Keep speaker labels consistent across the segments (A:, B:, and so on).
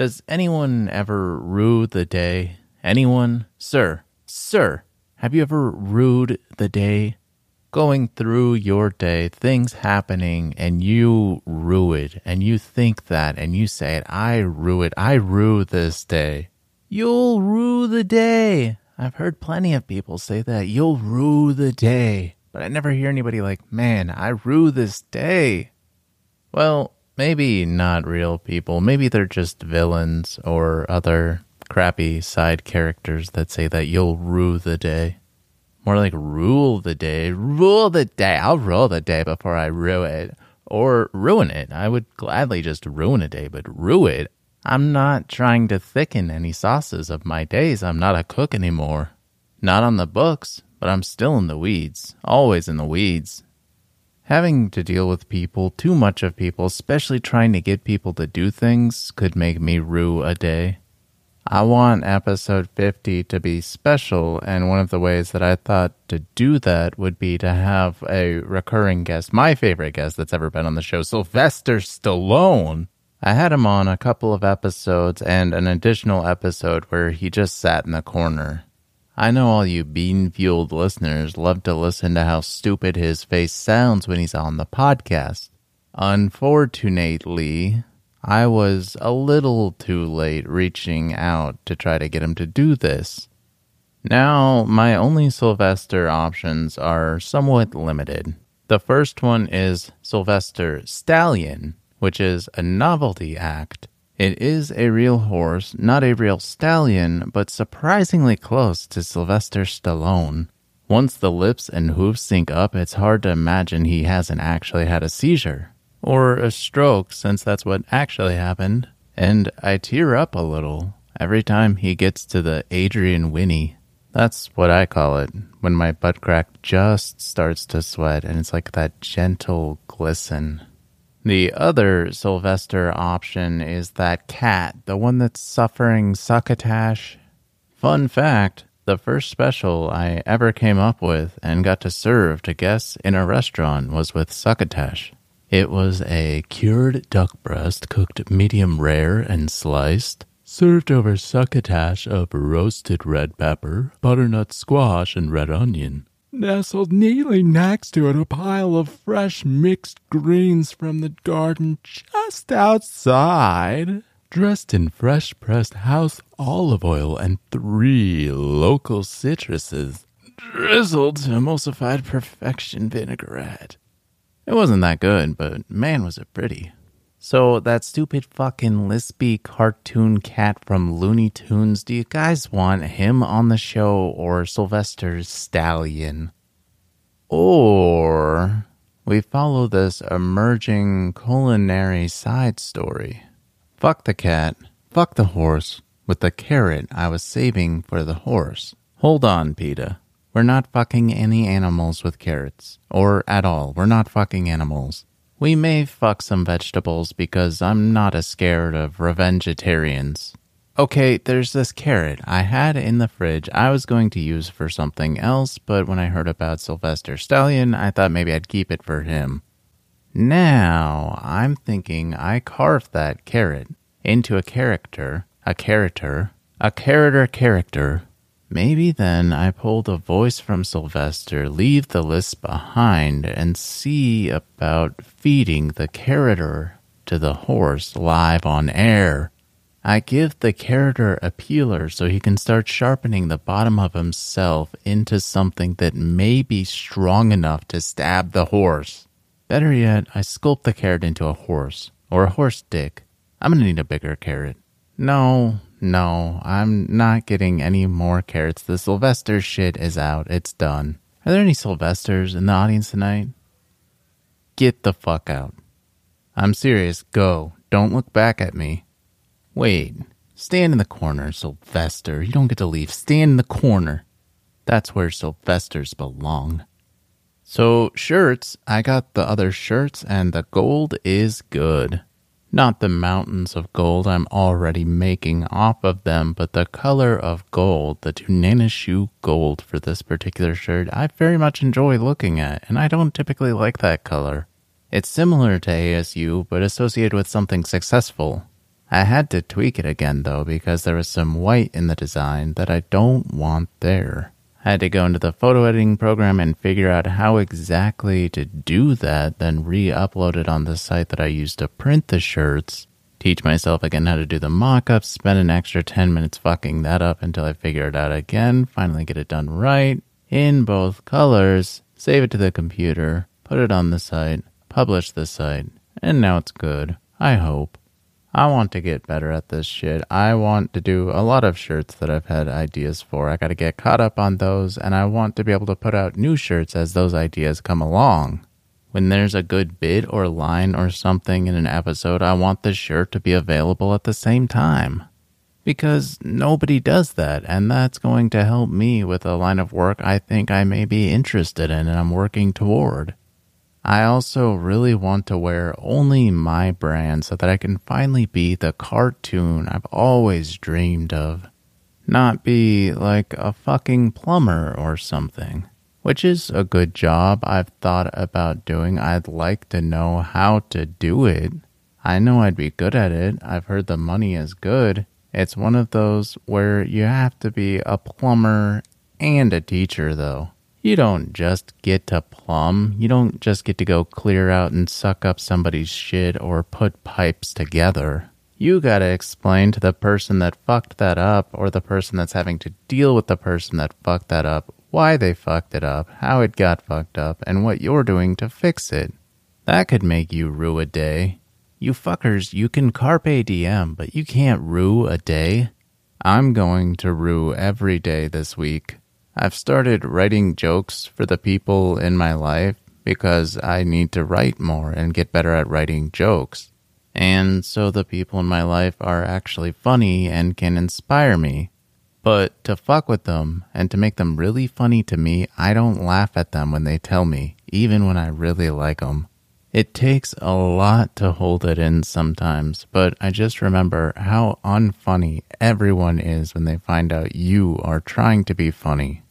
A: Does anyone ever rue the day? Anyone? Sir, sir, have you ever rued the day? Going through your day, things happening, and you rue it, and you think that, and you say it, I rue it, I rue this day. You'll rue the day. I've heard plenty of people say that. You'll rue the day. But I never hear anybody like, man, I rue this day. Well, maybe not real people. Maybe they're just villains or other crappy side characters that say that you'll rue the day. More like rule the day. Rule the day. I'll rule the day before I rue it. Or ruin it. I would gladly just ruin a day, but rue it. I'm not trying to thicken any sauces of my days. I'm not a cook anymore. Not on the books, but I'm still in the weeds. Always in the weeds. Having to deal with people, too much of people, especially trying to get people to do things, could make me rue a day. I want episode 50 to be special, and one of the ways that I thought to do that would be to have a recurring guest, my favorite guest that's ever been on the show, Sylvester Stallone. I had him on a couple of episodes and an additional episode where he just sat in the corner. I know all you bean fueled listeners love to listen to how stupid his face sounds when he's on the podcast. Unfortunately, I was a little too late reaching out to try to get him to do this. Now, my only Sylvester options are somewhat limited. The first one is Sylvester Stallion, which is a novelty act. It is a real horse, not a real stallion, but surprisingly close to Sylvester Stallone. Once the lips and hooves sync up, it's hard to imagine he hasn't actually had a seizure. Or a stroke, since that's what actually happened. And I tear up a little every time he gets to the Adrian Whinny. That's what I call it, when my butt crack just starts to sweat and it's like that gentle glisten. The other Sylvester option is that cat, the one that's suffering succotash. Fun fact the first special I ever came up with and got to serve to guests in a restaurant was with succotash. It was a cured duck breast cooked medium rare and sliced, served over succotash of roasted red pepper, butternut squash, and red onion. Nestled neatly next to it, a pile of fresh mixed greens from the garden just outside, dressed in fresh pressed house olive oil and three local citruses, drizzled to emulsified perfection vinaigrette. It wasn't that good, but man, was it pretty. So, that stupid fucking lispy cartoon cat from Looney Tunes, do you guys want him on the show or Sylvester Stallion? Or we follow this emerging culinary side story. Fuck the cat, fuck the horse, with the carrot I was saving for the horse. Hold on, PETA. We're not fucking any animals with carrots. Or at all, we're not fucking animals. We may fuck some vegetables because I'm not as scared of revengetarians. Okay, there's this carrot I had in the fridge I was going to use for something else, but when I heard about Sylvester Stallion, I thought maybe I'd keep it for him. Now, I'm thinking I carved that carrot into a character, a character, a character character Maybe then I pull the voice from Sylvester, leave the list behind, and see about feeding the character to the horse live on air. I give the character a peeler so he can start sharpening the bottom of himself into something that may be strong enough to stab the horse. Better yet, I sculpt the carrot into a horse, or a horse dick. I'm gonna need a bigger carrot. No, no, I'm not getting any more carrots. The Sylvester shit is out. It's done. Are there any Sylvesters in the audience tonight? Get the fuck out. I'm serious. Go. Don't look back at me. Wait. Stand in the corner, Sylvester. You don't get to leave. Stand in the corner. That's where Sylvesters belong. So, shirts. I got the other shirts, and the gold is good. Not the mountains of gold I'm already making off of them, but the color of gold, the Tunana Shoe gold for this particular shirt, I very much enjoy looking at, and I don't typically like that color. It's similar to ASU, but associated with something successful. I had to tweak it again though because there was some white in the design that I don't want there. Had to go into the photo editing program and figure out how exactly to do that, then re upload it on the site that I used to print the shirts, teach myself again how to do the mock ups, spend an extra 10 minutes fucking that up until I figure it out again, finally get it done right in both colors, save it to the computer, put it on the site, publish the site, and now it's good. I hope. I want to get better at this shit. I want to do a lot of shirts that I've had ideas for. I got to get caught up on those, and I want to be able to put out new shirts as those ideas come along. When there's a good bit or line or something in an episode, I want the shirt to be available at the same time. Because nobody does that, and that's going to help me with a line of work I think I may be interested in and I'm working toward. I also really want to wear only my brand so that I can finally be the cartoon I've always dreamed of. Not be like a fucking plumber or something, which is a good job I've thought about doing. I'd like to know how to do it. I know I'd be good at it. I've heard the money is good. It's one of those where you have to be a plumber and a teacher, though. You don't just get to plumb. You don't just get to go clear out and suck up somebody's shit or put pipes together. You gotta explain to the person that fucked that up or the person that's having to deal with the person that fucked that up why they fucked it up, how it got fucked up, and what you're doing to fix it. That could make you rue a day. You fuckers, you can carpe diem, but you can't rue a day. I'm going to rue every day this week. I've started writing jokes for the people in my life because I need to write more and get better at writing jokes. And so the people in my life are actually funny and can inspire me. But to fuck with them and to make them really funny to me, I don't laugh at them when they tell me, even when I really like them. It takes a lot to hold it in sometimes, but I just remember how unfunny everyone is when they find out you are trying to be funny.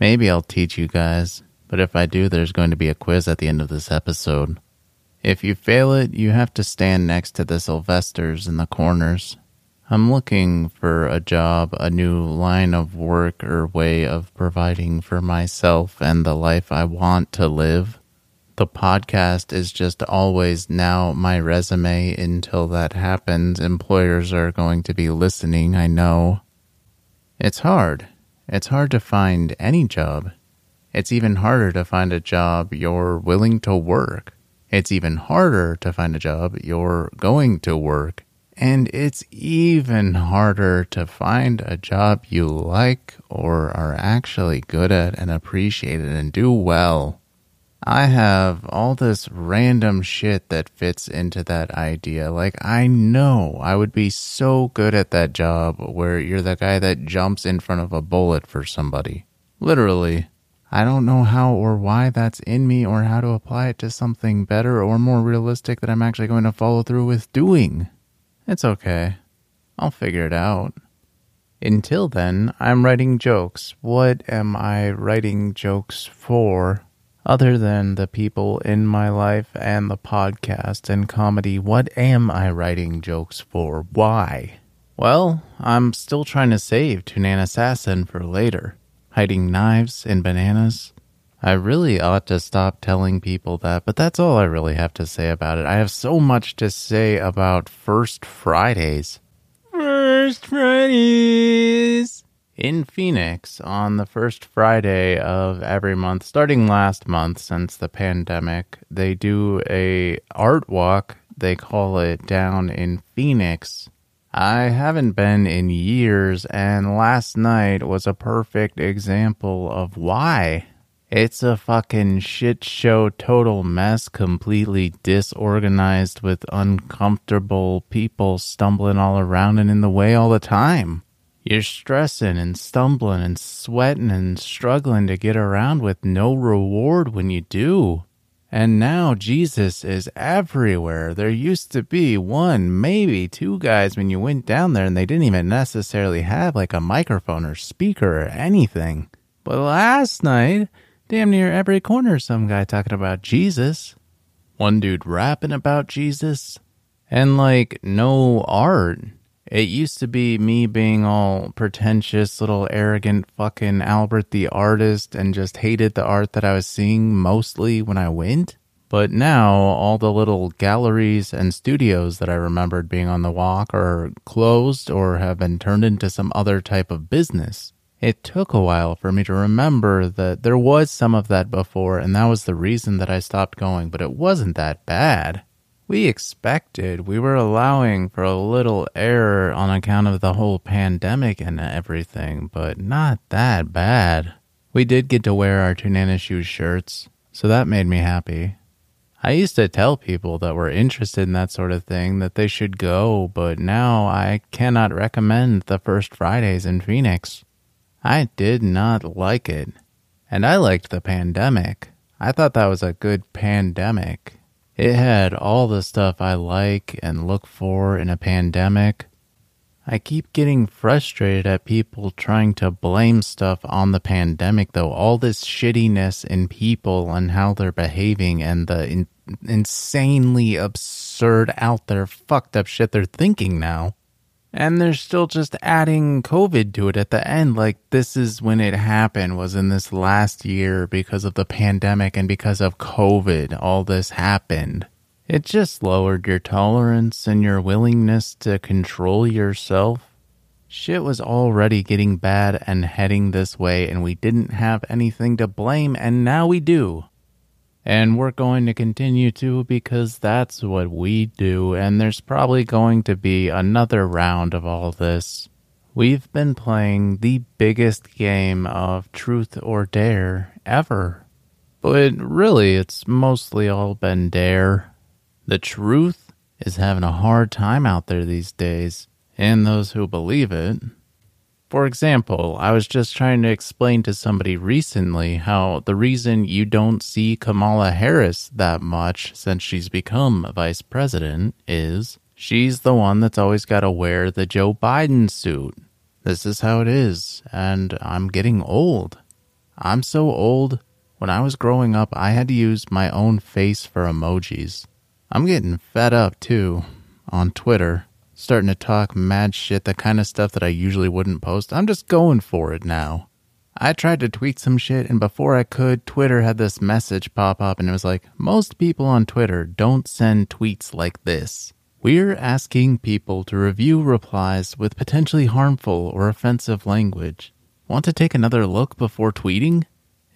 A: Maybe I'll teach you guys, but if I do, there's going to be a quiz at the end of this episode. If you fail it, you have to stand next to the Sylvesters in the corners. I'm looking for a job, a new line of work or way of providing for myself and the life I want to live the podcast is just always now my resume until that happens. Employers are going to be listening, I know. It's hard. It's hard to find any job. It's even harder to find a job you're willing to work. It's even harder to find a job you're going to work. And it's even harder to find a job you like or are actually good at and appreciate it and do well. I have all this random shit that fits into that idea. Like, I know I would be so good at that job where you're the guy that jumps in front of a bullet for somebody. Literally. I don't know how or why that's in me or how to apply it to something better or more realistic that I'm actually going to follow through with doing. It's okay. I'll figure it out. Until then, I'm writing jokes. What am I writing jokes for? Other than the people in my life and the podcast and comedy, what am I writing jokes for? Why? Well, I'm still trying to save Tunan Assassin for later, hiding knives in bananas. I really ought to stop telling people that, but that's all I really have to say about it. I have so much to say about First Fridays. First Fridays in Phoenix on the first Friday of every month, starting last month since the pandemic. They do a art walk. They call it down in Phoenix. I haven't been in years, and last night was a perfect example of why. It's a fucking shit show, total mess, completely disorganized with uncomfortable people stumbling all around and in the way all the time. You're stressing and stumbling and sweating and struggling to get around with no reward when you do. And now Jesus is everywhere. There used to be one, maybe two guys when you went down there and they didn't even necessarily have like a microphone or speaker or anything. But last night, damn near every corner, some guy talking about Jesus. One dude rapping about Jesus And like, no art. It used to be me being all pretentious, little arrogant fucking Albert the artist and just hated the art that I was seeing mostly when I went. But now all the little galleries and studios that I remembered being on the walk are closed or have been turned into some other type of business. It took a while for me to remember that there was some of that before, and that was the reason that I stopped going, but it wasn't that bad. We expected, we were allowing for a little error on account of the whole pandemic and everything, but not that bad. We did get to wear our Tunana Shoes shirts, so that made me happy. I used to tell people that were interested in that sort of thing that they should go, but now I cannot recommend the first Fridays in Phoenix. I did not like it. And I liked the pandemic. I thought that was a good pandemic. It had all the stuff I like and look for in a pandemic. I keep getting frustrated at people trying to blame stuff on the pandemic, though. All this shittiness in people and how they're behaving and the in- insanely absurd, out there, fucked up shit they're thinking now. And they're still just adding COVID to it at the end. Like, this is when it happened, was in this last year because of the pandemic and because of COVID. All this happened. It just lowered your tolerance and your willingness to control yourself. Shit was already getting bad and heading this way, and we didn't have anything to blame, and now we do. And we're going to continue to because that's what we do, and there's probably going to be another round of all this. We've been playing the biggest game of truth or dare ever. But really, it's mostly all been dare. The truth is having a hard time out there these days, and those who believe it. For example, I was just trying to explain to somebody recently how the reason you don't see Kamala Harris that much since she's become vice president is she's the one that's always got to wear the Joe Biden suit. This is how it is, and I'm getting old. I'm so old. When I was growing up, I had to use my own face for emojis. I'm getting fed up too on Twitter starting to talk mad shit, the kind of stuff that I usually wouldn't post. I'm just going for it now. I tried to tweet some shit, and before I could, Twitter had this message pop up, and it was like, most people on Twitter don't send tweets like this. We're asking people to review replies with potentially harmful or offensive language. Want to take another look before tweeting?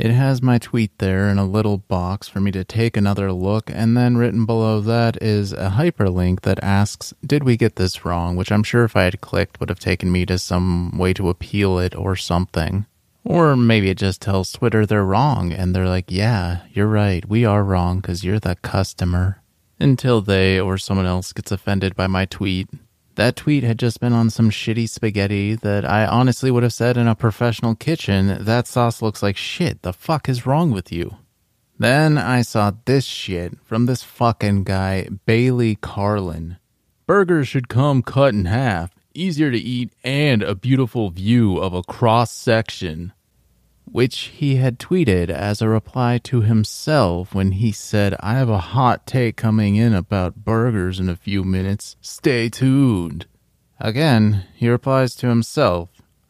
A: It has my tweet there in a little box for me to take another look, and then written below that is a hyperlink that asks, Did we get this wrong? Which I'm sure if I had clicked would have taken me to some way to appeal it or something. Or maybe it just tells Twitter they're wrong, and they're like, Yeah, you're right, we are wrong because you're the customer. Until they or someone else gets offended by my tweet. That tweet had just been on some shitty spaghetti that I honestly would have said in a professional kitchen, that sauce looks like shit. The fuck is wrong with you? Then I saw this shit from this fucking guy, Bailey Carlin. Burgers should come cut in half, easier to eat, and a beautiful view of a cross section which he had tweeted as a reply to himself when he said, I have a hot take coming in about burgers in a few minutes. Stay tuned. Again, he replies to himself,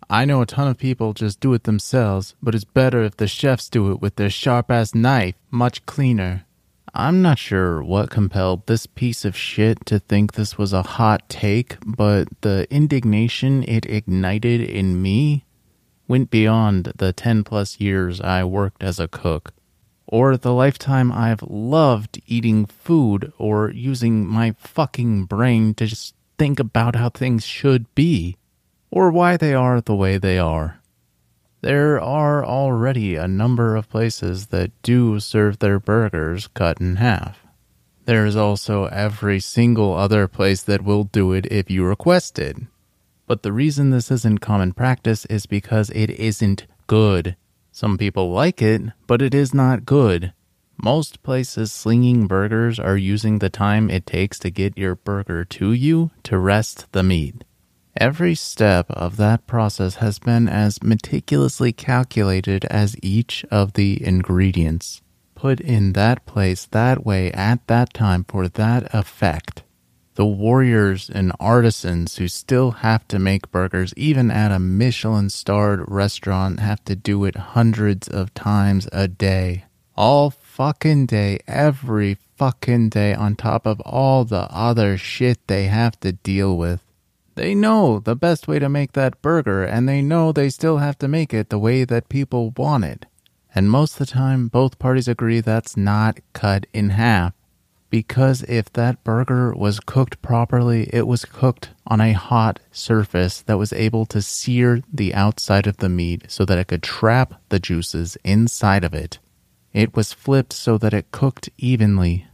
A: I know a ton of people just do it themselves, but it's better if the chefs do it with their sharp ass knife, much cleaner. I'm not sure what compelled this piece of shit to think this was a hot take, but the indignation it ignited in me went beyond the 10 plus years I worked as a cook, or the lifetime I've loved eating food or using my fucking brain to just think about how things should be, or why they are the way they are. There are already a number of places that do serve their burgers cut in half. There's also every single other place that will do it if you request it. But the reason this isn't common practice is because it isn't good. Some people like it, but it is not good. Most places slinging burgers are using the time it takes to get your burger to you to rest the meat. Every step of that process has been as meticulously calculated as each of the ingredients. Put in that place that way at that time for that effect. The warriors and artisans who still have to make burgers, even at a Michelin starred restaurant, have to do it hundreds of times a day. All fucking day, every fucking day, on top of all the other shit they have to deal with. They know the best way to make that burger, and they know they still have to make it the way that people want it. And most of the time, both parties agree that's not cut in half. Because if that burger was cooked properly, it was cooked on a hot surface that was able to sear the outside of the meat so that it could trap the juices inside of it. It was flipped so that it cooked evenly.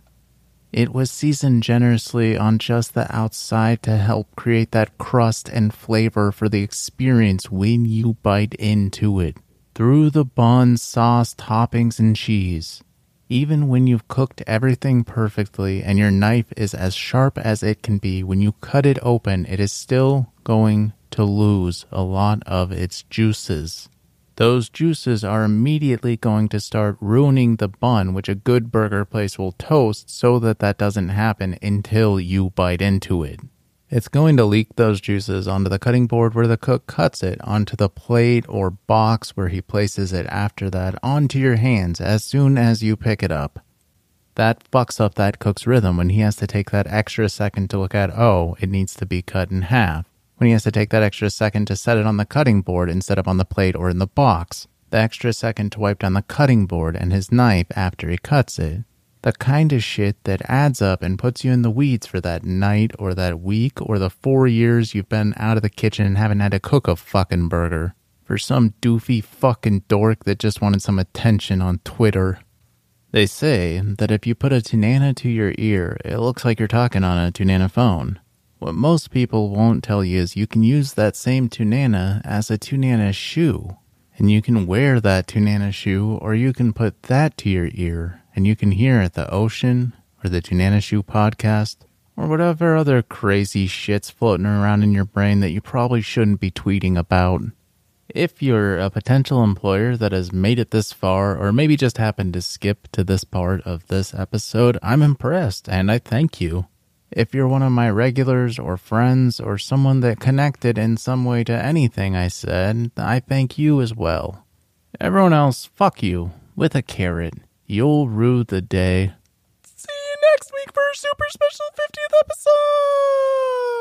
A: It was seasoned generously on just the outside to help create that crust and flavor for the experience when you bite into it. Through the bun, sauce, toppings, and cheese. Even when you've cooked everything perfectly and your knife is as sharp as it can be, when you cut it open, it is still going to lose a lot of its juices. Those juices are immediately going to start ruining the bun, which a good burger place will toast so that that doesn't happen until you bite into it. It's going to leak those juices onto the cutting board where the cook cuts it, onto the plate or box where he places it after that, onto your hands as soon as you pick it up. That fucks up that cook's rhythm when he has to take that extra second to look at, oh, it needs to be cut in half. When he has to take that extra second to set it on the cutting board instead of on the plate or in the box. The extra second to wipe down the cutting board and his knife after he cuts it the kind of shit that adds up and puts you in the weeds for that night or that week or the four years you've been out of the kitchen and haven't had to cook a fucking burger for some doofy fucking dork that just wanted some attention on Twitter. They say that if you put a Tunana to your ear, it looks like you're talking on a Tunana phone. What most people won't tell you is you can use that same Tunana as a Tunana shoe. And you can wear that Tunana shoe or you can put that to your ear and you can hear at the ocean or the Tunana Shoe podcast or whatever other crazy shit's floating around in your brain that you probably shouldn't be tweeting about. If you're a potential employer that has made it this far, or maybe just happened to skip to this part of this episode, I'm impressed and I thank you. If you're one of my regulars or friends or someone that connected in some way to anything I said, I thank you as well. Everyone else, fuck you, with a carrot. You'll rue the day.
B: See you next week for a super special 50th episode!